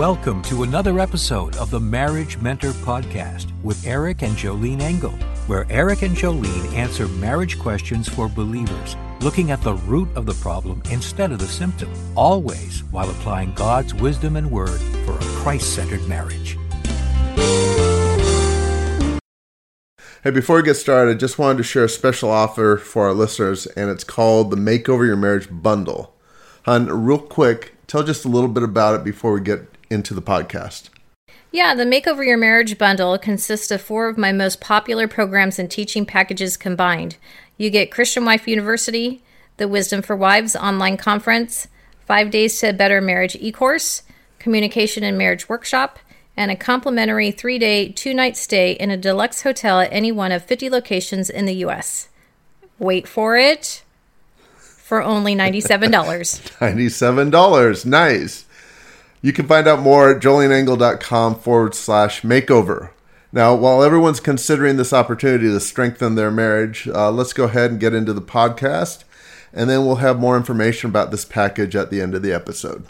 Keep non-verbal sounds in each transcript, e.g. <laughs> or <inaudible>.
Welcome to another episode of the Marriage Mentor Podcast with Eric and Jolene Engel, where Eric and Jolene answer marriage questions for believers, looking at the root of the problem instead of the symptom, always while applying God's wisdom and word for a Christ centered marriage. Hey, before we get started, I just wanted to share a special offer for our listeners, and it's called the Makeover Your Marriage Bundle. Hun, real quick, tell just a little bit about it before we get into the podcast. Yeah, the Makeover Your Marriage bundle consists of four of my most popular programs and teaching packages combined. You get Christian Wife University, the Wisdom for Wives online conference, Five Days to a Better Marriage e course, Communication and Marriage workshop, and a complimentary three day, two night stay in a deluxe hotel at any one of 50 locations in the U.S. Wait for it for only $97. <laughs> $97. Nice. You can find out more at joleneengel.com forward slash makeover. Now, while everyone's considering this opportunity to strengthen their marriage, uh, let's go ahead and get into the podcast, and then we'll have more information about this package at the end of the episode.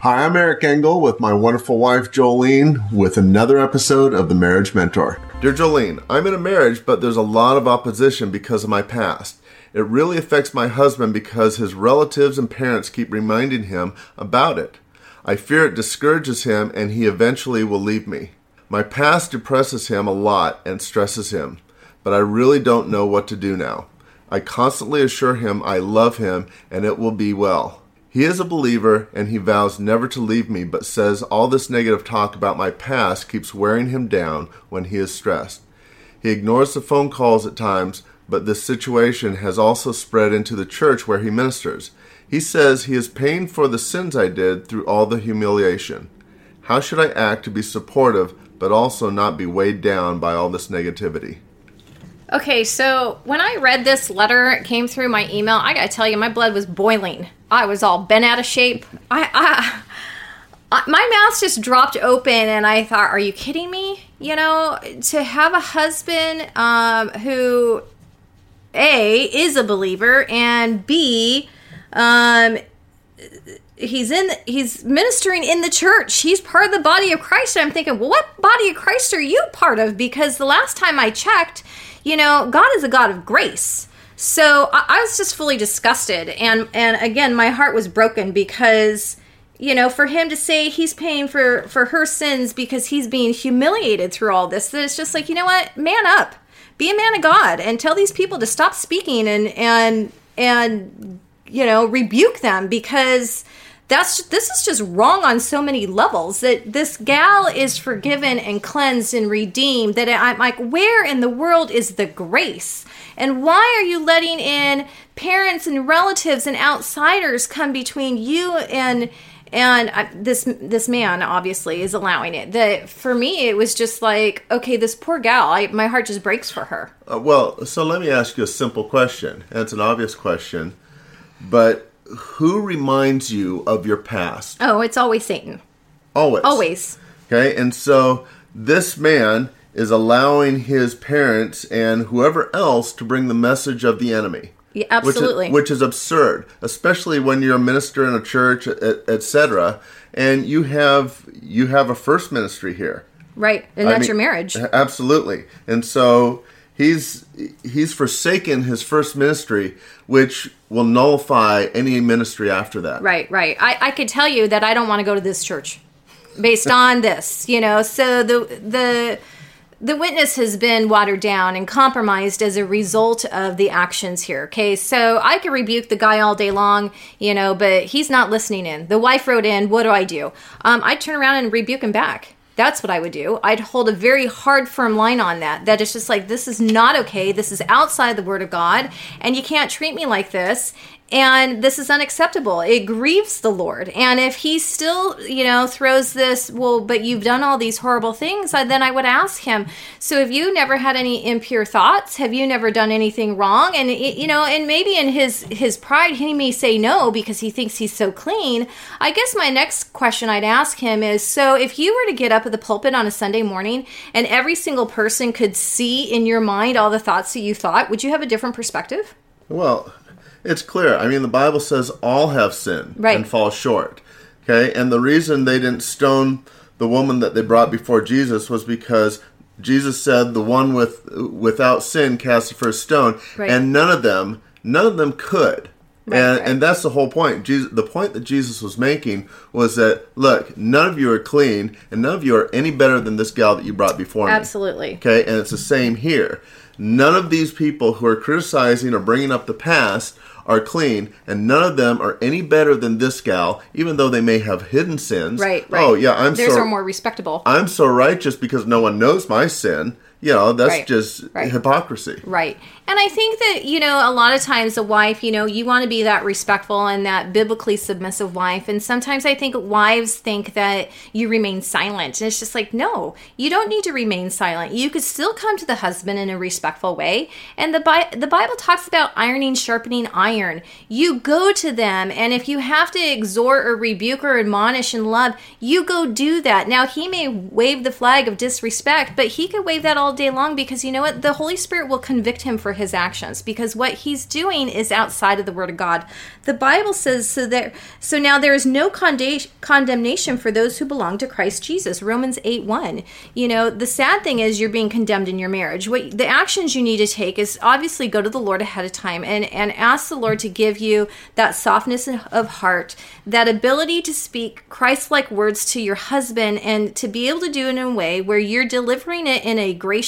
Hi, I'm Eric Engel with my wonderful wife Jolene with another episode of The Marriage Mentor. Dear Jolene, I'm in a marriage, but there's a lot of opposition because of my past. It really affects my husband because his relatives and parents keep reminding him about it. I fear it discourages him and he eventually will leave me. My past depresses him a lot and stresses him, but I really don't know what to do now. I constantly assure him I love him and it will be well. He is a believer and he vows never to leave me, but says all this negative talk about my past keeps wearing him down when he is stressed. He ignores the phone calls at times, but this situation has also spread into the church where he ministers. He says he is paying for the sins I did through all the humiliation. How should I act to be supportive but also not be weighed down by all this negativity? Okay, so when I read this letter, it came through my email. I gotta tell you, my blood was boiling. I was all bent out of shape. I, I, I, my mouth just dropped open, and I thought, "Are you kidding me?" You know, to have a husband um, who a is a believer and b um he's in he's ministering in the church. He's part of the body of christ. And i'm thinking well what body of christ are you part of? Because the last time i checked you know god is a god of grace. So i, I was just fully disgusted. And and again my heart was broken because you know for him to say he's paying for for her sins because he's being humiliated through all this it's just like you know what? Man up be a man of God and tell these people to stop speaking and and and you know rebuke them because that's this is just wrong on so many levels that this gal is forgiven and cleansed and redeemed that i'm like where in the world is the grace? And why are you letting in parents and relatives and outsiders come between you and and I, this this man obviously is allowing it. That for me, it was just like, okay, this poor gal. I, my heart just breaks for her. Uh, well, so let me ask you a simple question, and it's an obvious question, but who reminds you of your past? Oh, it's always Satan. Always. Always. Okay, and so this man is allowing his parents and whoever else to bring the message of the enemy. Yeah, absolutely. Which is, which is, absurd, especially when you're a minister in a church, etc. And you have you have a first ministry here, right? And that's mean, your marriage, absolutely. And so he's he's forsaken his first ministry, which will nullify any ministry after that. Right, right. I, I could tell you that I don't want to go to this church based on this, you know. So the the the witness has been watered down and compromised as a result of the actions here. Okay, so I could rebuke the guy all day long, you know, but he's not listening in. The wife wrote in, What do I do? Um, I'd turn around and rebuke him back. That's what I would do. I'd hold a very hard, firm line on that. That it's just like, this is not okay. This is outside the word of God, and you can't treat me like this and this is unacceptable. It grieves the lord. And if he still you know throws this well but you've done all these horrible things uh, then i would ask him. So have you never had any impure thoughts? Have you never done anything wrong? And you know and maybe in his his pride he may say no because he thinks he's so clean. I guess my next question i'd ask him is so if you were to get up at the pulpit on a sunday morning and every single person could see in your mind all the thoughts that you thought would you have a different perspective? Well it's clear. I mean, the Bible says all have sinned right. and fall short. Okay, and the reason they didn't stone the woman that they brought before Jesus was because Jesus said, "The one with without sin cast the first stone," Right. and none of them, none of them could. Right, and right. and that's the whole point. Jesus, the point that Jesus was making was that look, none of you are clean, and none of you are any better than this gal that you brought before me. Absolutely. Okay, and it's the same here. None of these people who are criticizing or bringing up the past are clean, and none of them are any better than this gal, even though they may have hidden sins. Right, oh, right. Oh yeah, I'm Theirs so are more respectable. I'm so righteous because no one knows my sin. You know, that's Right, just right. hypocrisy. Right. And I think that, you know, a lot of times a wife, you know, you want to be that respectful and that biblically submissive wife. And sometimes I think wives think that you remain silent. And it's just like, no, you don't need to remain silent. You could still come to the husband in a respectful way. And the, Bi- the Bible talks about ironing, sharpening iron. You go to them. And if you have to exhort or rebuke or admonish in love, you go do that. Now, he may wave the flag of disrespect, but he could wave that all day long because you know what? The Holy Spirit will convict him for his actions because what he's doing is outside of the Word of God. The Bible says so there. So now there is no conda- condemnation for those who belong to Christ Jesus. Romans eight one. You know the sad thing is you're being condemned in your marriage. What the actions you need to take is obviously go to the Lord ahead of time and and ask the Lord to give you that softness of heart, that ability to speak Christ-like words to your husband, and to be able to do it in a way where you're delivering it in a gracious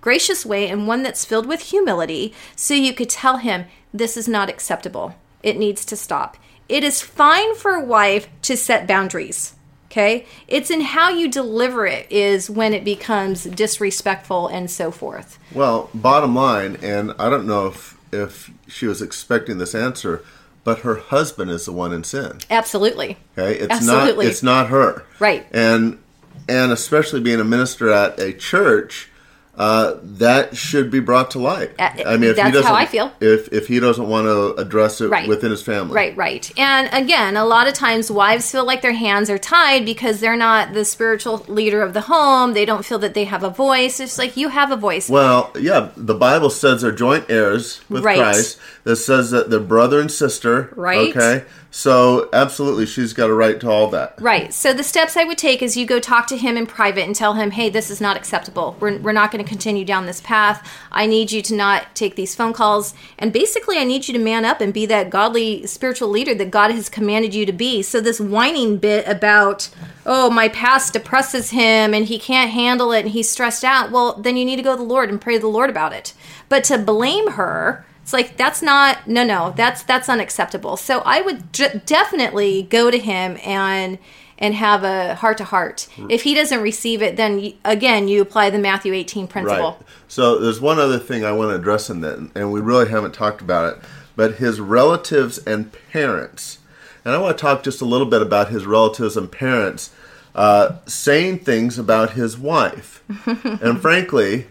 gracious way and one that's filled with humility, so you could tell him this is not acceptable. It needs to stop. It is fine for a wife to set boundaries. Okay? It's in how you deliver it is when it becomes disrespectful and so forth. Well, bottom line, and I don't know if if she was expecting this answer, but her husband is the one in sin. Absolutely. Okay, it's Absolutely. not it's not her. Right. And and especially being a minister at a church, uh, that should be brought to light. Uh, I mean, if he that's doesn't, how I feel. If if he doesn't want to address it Right. within his family, Right, right. And again, a lot of times wives feel like their hands are tied because they're not the spiritual leader of the home. They don't feel that they have a voice. It's like you have a voice. Well, yeah, the Bible says they're joint heirs with Right. Christ. That says that they're brother and sister. Right. Okay. So absolutely, she's got a right to all that. Right. So the steps I would take is you go talk to him in private and tell him, hey, this is not acceptable. We're, we're not going to continue down this path. I need you to not take these phone calls. And basically, I need you to man up and be that godly spiritual leader that God has commanded you to be. So this whining bit about, oh, my past depresses him and he can't handle it and he's stressed out, well, then you need to go to the Lord and pray to the Lord about it. But to blame her, it's like that's not no no that's that's unacceptable. So I would d- definitely go to him and and have a heart to heart. If he doesn't receive it, then again you apply the Matthew 18 principle. Right. So there's one other thing I want to address in that, and we really haven't talked about it, but his relatives and parents. And I want to talk just a little bit about his relatives and parents uh, saying things about his wife. <laughs> and frankly,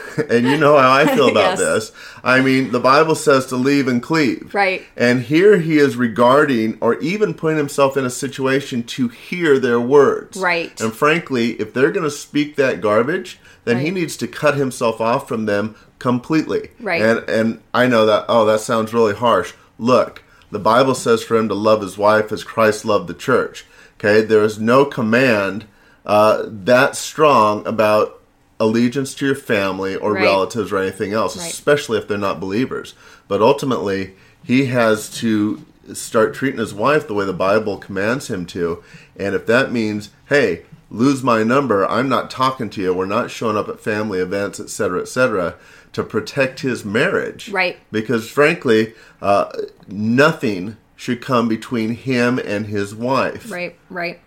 <laughs> and you know how I feel <laughs> about Yes. this. I mean, the Bible says to leave and cleave. Right. And here he is regarding or even putting himself in a situation to hear their words. Right. And frankly, if they're going to speak that garbage, then he needs to cut himself off from them completely. Right. And and I know that oh that sounds really harsh. Look, the Bible says for him to love his wife as Christ loved the church. Okay, there is no command uh, that strong about allegiance to your family or Right. relatives or anything else, Right. especially if they're not believers. But ultimately, he has to start treating his wife the way the Bible commands him to. And if that means, hey, lose my number, I'm not talking to you, we're not showing up at family events, etc., etc., to protect his marriage. Right. Because frankly, uh, nothing should come between him and his wife. Right, right.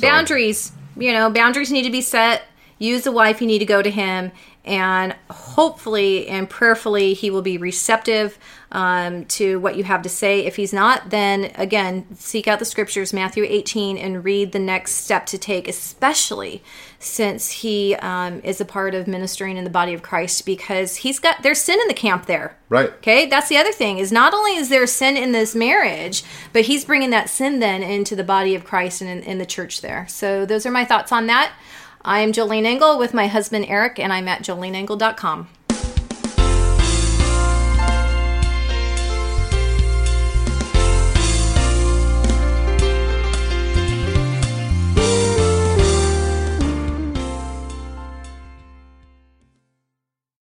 Boundaries. You know, boundaries need to be set. Use the wife, you need to go to him. And hopefully and prayerfully, he will be receptive um, to what you have to say. If he's not, then again, seek out the scriptures, Matthew 18, and read the next step to take, especially since he um, is a part of ministering in the body of Christ, because he's got, there's sin in the camp there. Right. Okay, that's the other thing is not only is there sin in this marriage, but he's bringing that sin then into the body of Christ and in, in the church there. So those are my thoughts on that. I am Jolene Engel with my husband Eric, and I'm at joleneengel.com.